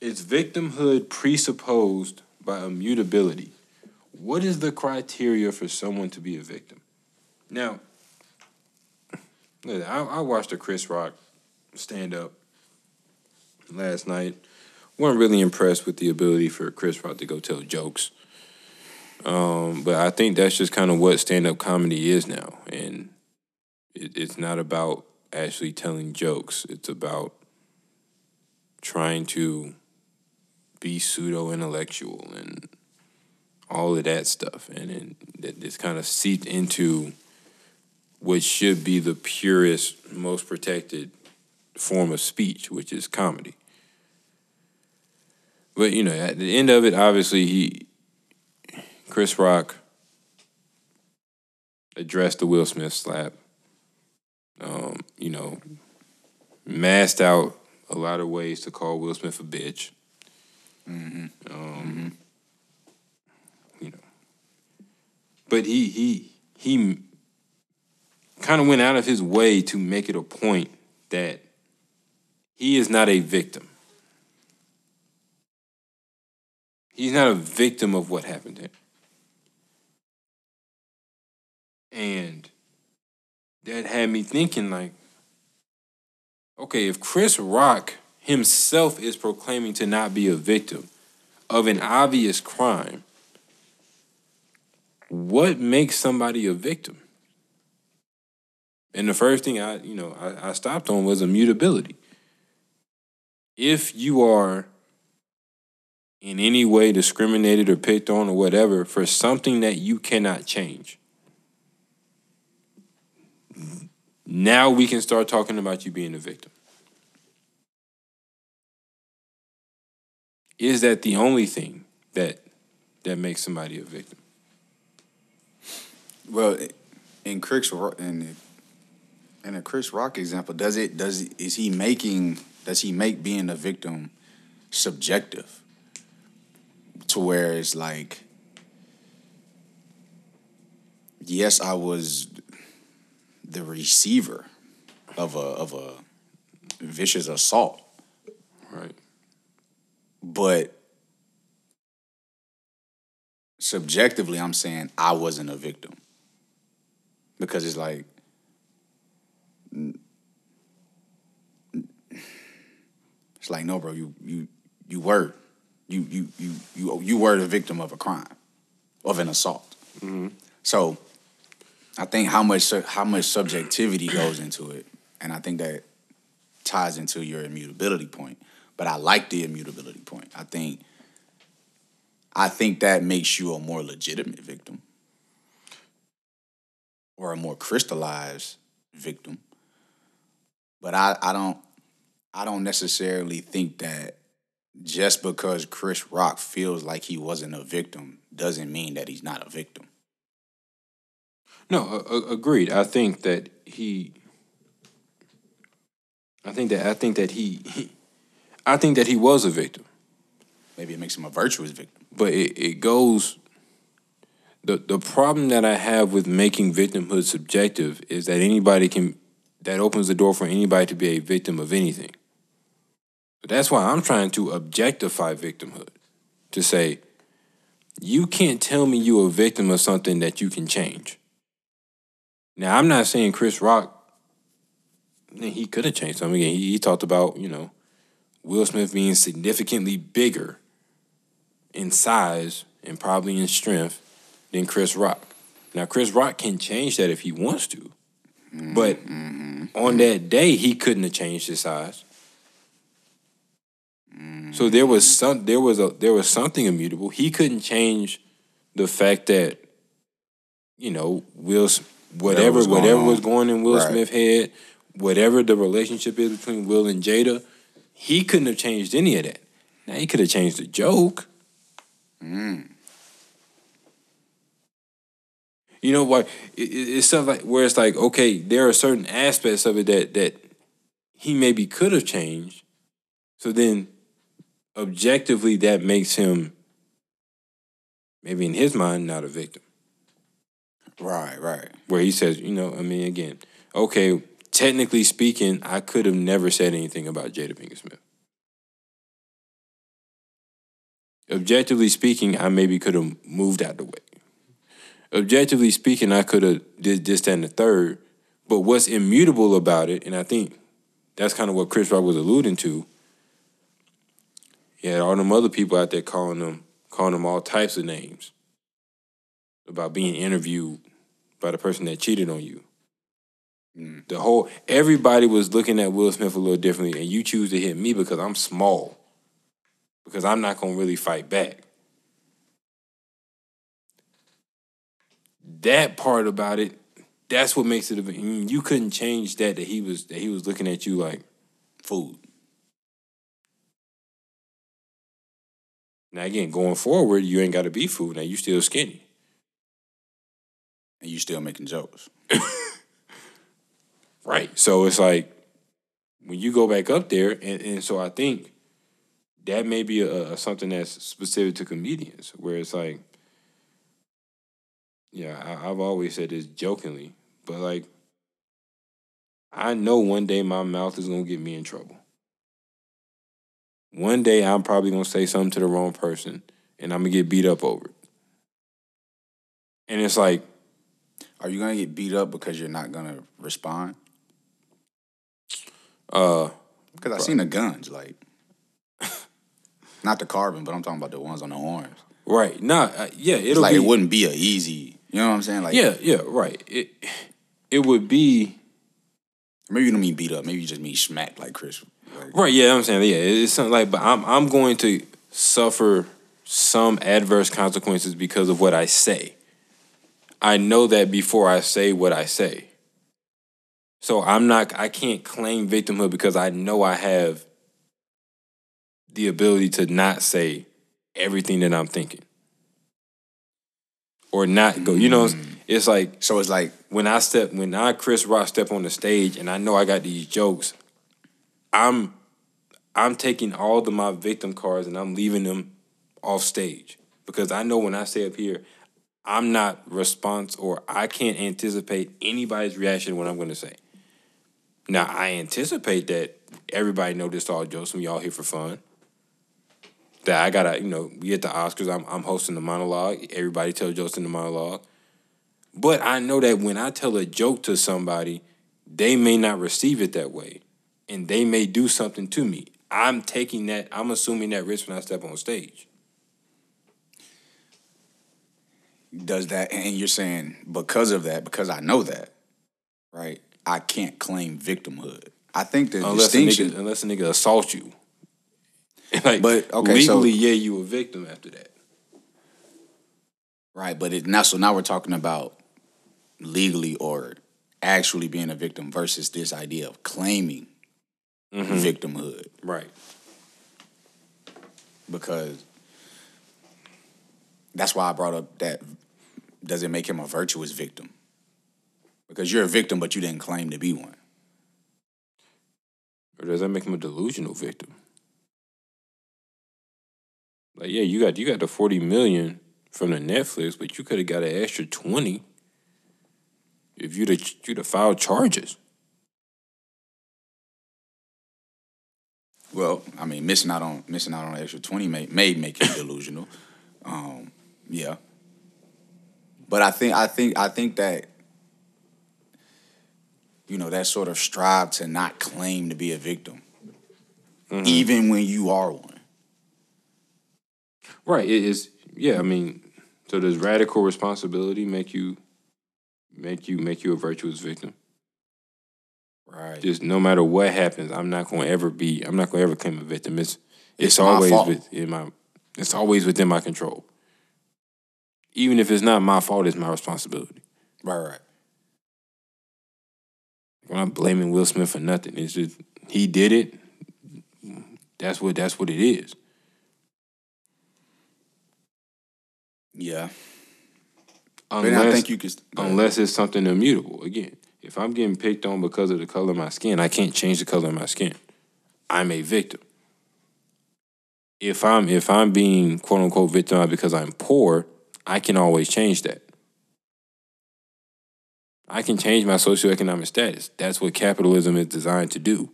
Is victimhood presupposed by immutability? What is the criteria for someone to be a victim? Now, I, I watched a Chris Rock stand up last night. wasn't really impressed with the ability for Chris Rock to go tell jokes. Um, but I think that's just kind of what stand up comedy is now, and it, it's not about actually telling jokes. It's about trying to be pseudo intellectual and all of that stuff, and then it's kind of seeped into what should be the purest, most protected form of speech, which is comedy. But you know, at the end of it, obviously he, Chris Rock, addressed the Will Smith slap. Um, you know, masked out a lot of ways to call Will Smith a bitch. Mm-hmm. Um, mm-hmm. You know, but he he he kind of went out of his way to make it a point that he is not a victim. He's not a victim of what happened to him. And that had me thinking like, okay, if Chris Rock himself is proclaiming to not be a victim of an obvious crime, what makes somebody a victim? And the first thing I, you know, I, I stopped on was immutability. If you are in any way discriminated or picked on or whatever for something that you cannot change, now we can start talking about you being a victim. Is that the only thing that that makes somebody a victim? Well, in Chris in in a Chris Rock example, does it does is he making does he make being a victim subjective to where it's like yes, I was the receiver of a of a vicious assault. Right. But subjectively I'm saying I wasn't a victim. Because it's like it's like no, bro. You you you were you you you you you were the victim of a crime, of an assault. Mm-hmm. So, I think how much how much subjectivity goes into it, and I think that ties into your immutability point. But I like the immutability point. I think I think that makes you a more legitimate victim or a more crystallized victim. But I, I don't I don't necessarily think that just because Chris Rock feels like he wasn't a victim doesn't mean that he's not a victim. No, uh, agreed. I think that he I think that I think that he, he I think that he was a victim. Maybe it makes him a virtuous victim. But it, it goes the the problem that I have with making victimhood subjective is that anybody can that opens the door for anybody to be a victim of anything. But that's why I'm trying to objectify victimhood. To say, you can't tell me you're a victim of something that you can change. Now, I'm not saying Chris Rock, he could have changed something. He, he talked about, you know, Will Smith being significantly bigger in size and probably in strength than Chris Rock. Now, Chris Rock can change that if he wants to. But mm-hmm. on that day, he couldn't have changed his size. Mm-hmm. So there was some there was a there was something immutable. He couldn't change the fact that, you know, Will whatever was whatever was going in Will right. Smith head, whatever the relationship is between Will and Jada, he couldn't have changed any of that. Now he could have changed the joke. Mm. You know what? It, it's stuff like where it's like, okay, there are certain aspects of it that that he maybe could have changed. So then, objectively, that makes him maybe in his mind not a victim. Right, right. Where he says, you know, I mean, again, okay, technically speaking, I could have never said anything about Jada Pinkett Smith. Objectively speaking, I maybe could have moved out the way. Objectively speaking, I could have did this, that, and the third. But what's immutable about it, and I think that's kind of what Chris Rock was alluding to. Yeah, all them other people out there calling them calling them all types of names about being interviewed by the person that cheated on you. Mm. The whole everybody was looking at Will Smith a little differently, and you choose to hit me because I'm small. Because I'm not gonna really fight back. That part about it, that's what makes it. A, you couldn't change that. That he was that he was looking at you like food. Now again, going forward, you ain't got to be food. Now you still skinny, and you still making jokes. right. So it's like when you go back up there, and, and so I think that may be a, a, something that's specific to comedians, where it's like, yeah, I, I've always said this jokingly, but like, I know one day my mouth is gonna get me in trouble one day I'm probably gonna say something to the wrong person and I'm gonna get beat up over it. And it's like, are you gonna get beat up because you're not gonna respond? Uh, because I seen the guns, like, not the carbon, but I'm talking about the ones on the arms. Right. Nah. Uh, yeah. It'll it's like be, it wouldn't be a easy. You know what I'm saying? Like, yeah, yeah, right. It it would be. Maybe you don't mean beat up. Maybe you just mean smacked like Chris Right. Yeah, I'm saying yeah, it's something like, but I'm I'm going to suffer some adverse consequences because of what I say. I know that before I say what I say. So I'm not I can't claim victimhood because I know I have the ability to not say everything that I'm thinking. Or not go, you know, mm. it's like so it's like when I step when I Chris Rock step on the stage and I know I got these jokes, I'm I'm taking all of my victim cards and I'm leaving them off stage because I know when I say up here, I'm not response or I can't anticipate anybody's reaction when I'm going to say. Now I anticipate that everybody know this all jokes and we all here for fun. That I gotta, you know, we at the Oscars, I'm I'm hosting the monologue. Everybody tell jokes in the monologue. But I know that when I tell a joke to somebody, they may not receive it that way and they may do something to me. I'm taking that, I'm assuming that risk when I step on stage. Does that, and you're saying because of that, because I know that, right? I can't claim victimhood. I think the unless distinction, a nigga, unless a nigga assault you, like, but okay, legally, so, yeah, you a victim after that, right? But it now, so now we're talking about legally or actually being a victim versus this idea of claiming mm-hmm. victimhood. Right. Because that's why I brought up that does it make him a virtuous victim? Because you're a victim, but you didn't claim to be one. Or does that make him a delusional victim? Like, yeah, you got you got the forty million from the Netflix, but you could have got an extra twenty if you'd have, you'd have filed charges. Well, I mean, missing out on missing out on an extra twenty may may make you delusional. Um, yeah, but I think I think I think that you know that sort of strive to not claim to be a victim, mm-hmm. even when you are one. Right. It is. Yeah. I mean, so does radical responsibility make you make you make you a virtuous victim? Right. Just no matter what happens, I'm not going to ever be. I'm not going to ever claim a victim. It's it's, it's always within my. It's always within my control. Even if it's not my fault, it's my responsibility. Right. Right. I'm not blaming Will Smith for nothing. It's just he did it. That's what that's what it is. Yeah. Unless, I think you could, unless it's something immutable. Again, if I'm getting picked on because of the color of my skin, I can't change the color of my skin. I'm a victim. If I'm if I'm being quote unquote victimized because I'm poor, I can always change that. I can change my socioeconomic status. That's what capitalism is designed to do,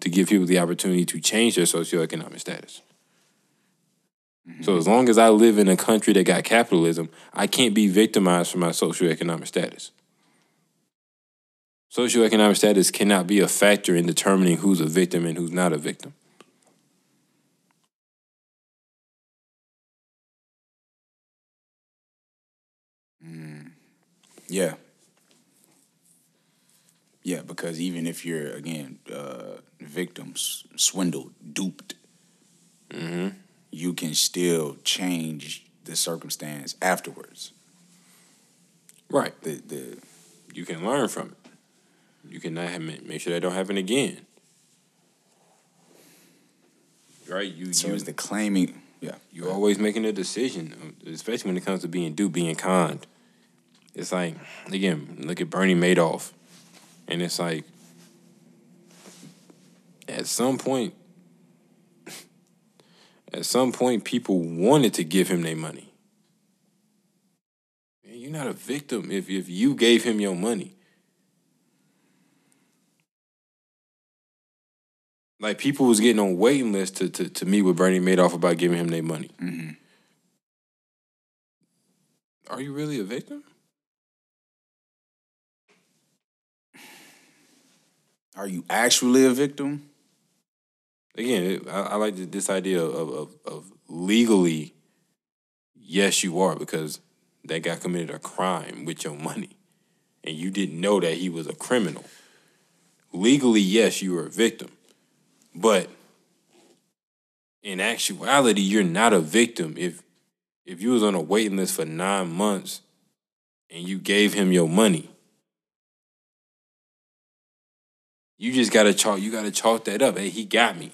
to give people the opportunity to change their socioeconomic status. Mm-hmm. So as long as I live in a country that got capitalism, I can't be victimized for my socioeconomic status. Socioeconomic status cannot be a factor in determining who's a victim and who's not a victim. Mm. Yeah. Yeah, because even if you're again uh, victims, swindled, duped, you can still change the circumstance afterwards. Right. The the You can learn from it. You can not have, make sure that don't happen again. Right? You so you, the claiming. Yeah, you're always making a decision, especially when it comes to being duped, being conned. It's like again, look at Bernie Madoff, and it's like at some point, at some point, people wanted to give him their money. Man, you're not a victim if if you gave him your money. Like people was getting on waiting lists to, to to meet with Bernie Madoff about giving him their money. Mm-hmm. Are you really a victim? Are you actually a victim? Again, I, I like this idea of, of of legally. Yes, you are because that guy committed a crime with your money, and you didn't know that he was a criminal. Legally, yes, you are a victim, but in actuality, you're not a victim if if you was on a waiting list for nine months and you gave him your money. You just gotta chalk. You gotta chalk that up. Hey, he got me.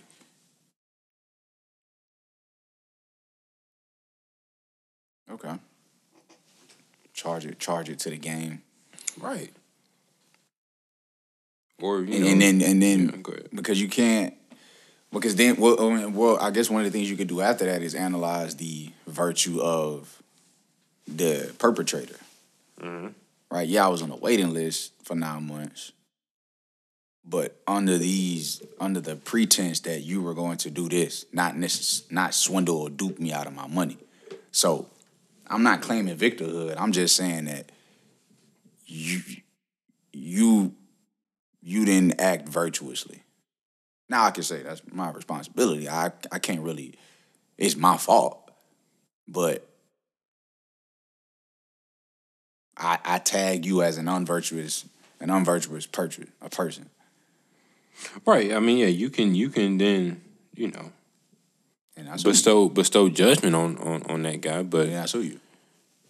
Okay. Charge it. Charge it to the game. Right. Or you and, know, and then and then Yeah, because you can't because then well, I well I guess one of the things you could do after that is analyze the virtue of the perpetrator. Mm-hmm. Right? Yeah, I was on a waiting list for nine months, but under these under the pretense that you were going to do this, not necess- not swindle or dupe me out of my money. So I'm not claiming victimhood. I'm just saying that you you you didn't act virtuously. Now I can say that's my responsibility. I I can't really it's my fault. But I I tag you as an unvirtuous an unvirtuous person a person. Right. I mean, yeah, you can you can then you know And I sue you. bestow bestow judgment on on on that guy, but And I sue you.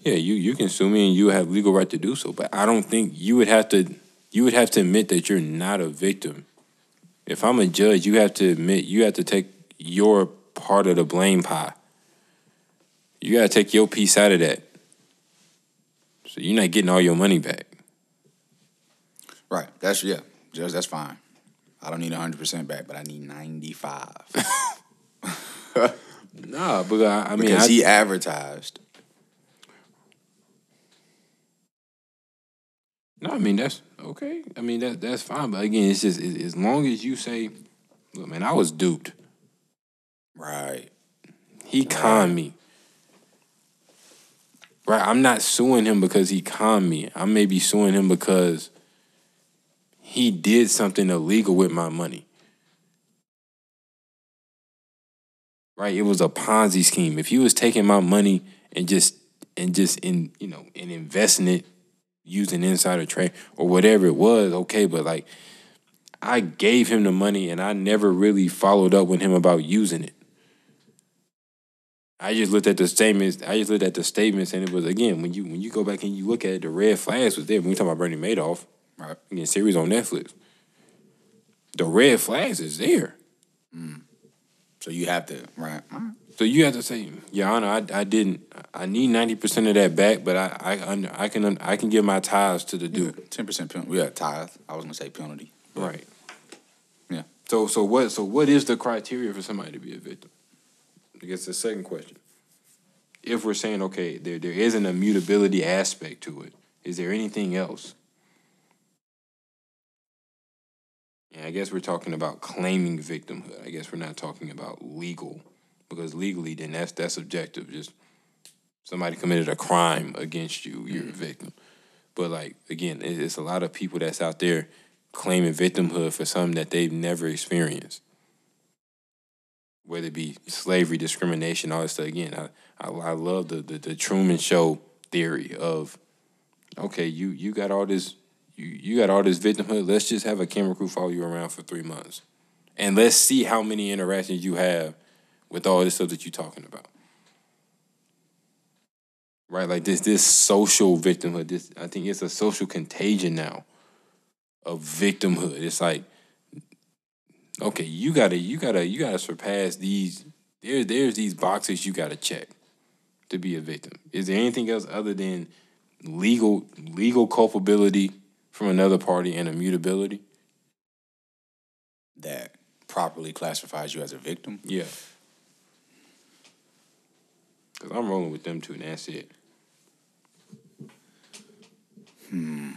yeah, you you can sue me and you have legal right to do so. But I don't think you would have to you would have to admit that you're not a victim. If I'm a judge, you have to admit you have to take your part of the blame pie. You gotta take your piece out of that. So you're not getting all your money back. Right. That's yeah. Judge, that's fine. I don't need hundred percent back, but I need ninety five. Nah, but I, I mean, because I, he advertised. no, I mean that's okay. I mean that that's fine. But again, it's just as as long as you say, "Look, man, I was duped. Right. He conned me." Right, I'm not suing him because he conned me. I may be suing him because he did something illegal with my money. Right, it was a Ponzi scheme. If he was taking my money and just and just in you know and investing it using insider trade or whatever it was, okay, but like I gave him the money and I never really followed up with him about using it. I just looked at the statements. I just looked at the statements, and it was again when you when you go back and you look at it, the red flags was there. When we talk about Bernie Madoff, Right. again series on Netflix, the red flags is there. Mm. So you have to right. Mm. So you have to say, Your Honor, I, I didn't. I need ninety percent of that back, but I I under, I can I can give my tithes to the dude. Ten percent penalty. Yeah, tithe. I was gonna say penalty. Right. Yeah. So so what so what is the criteria for somebody to be a victim? I guess the second question. If we're saying okay, there there is an immutability aspect to it, is there anything else? And I guess we're talking about claiming victimhood. I guess we're not talking about legal, because legally, then that's that's subjective. Just somebody committed a crime against you, you're mm-hmm. a victim. But like again, it's a lot of people that's out there claiming victimhood for something that they've never experienced. Whether it be slavery, discrimination, all this stuff. Again, I I, I love the, the the Truman Show theory of okay, you you got all this you you got all this victimhood. Let's just have a camera crew follow you around for three months, and let's see how many interactions you have with all this stuff that you're talking about. Right, like this this social victimhood. This I think it's a social contagion now of victimhood. It's like okay, you gotta you gotta you gotta surpass these. There there's these boxes you gotta check to be a victim. Is there anything else other than legal legal culpability from another party and immutability? That properly classifies you as a victim. Yeah. Cause I'm rolling with them two, and that's it. Hmm.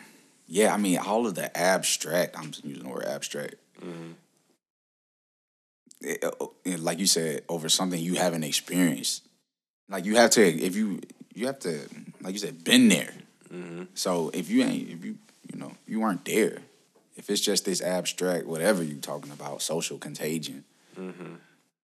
Yeah, I mean, all of the abstract, I'm just using the word abstract. It- uh, it- like you said, over something you haven't experienced. Like you have to, if you, you have to, like you said, been there. Hmm. So if you ain't, if you, you know, you weren't there. If it's just this abstract, whatever you're talking about, social contagion, mm-hmm.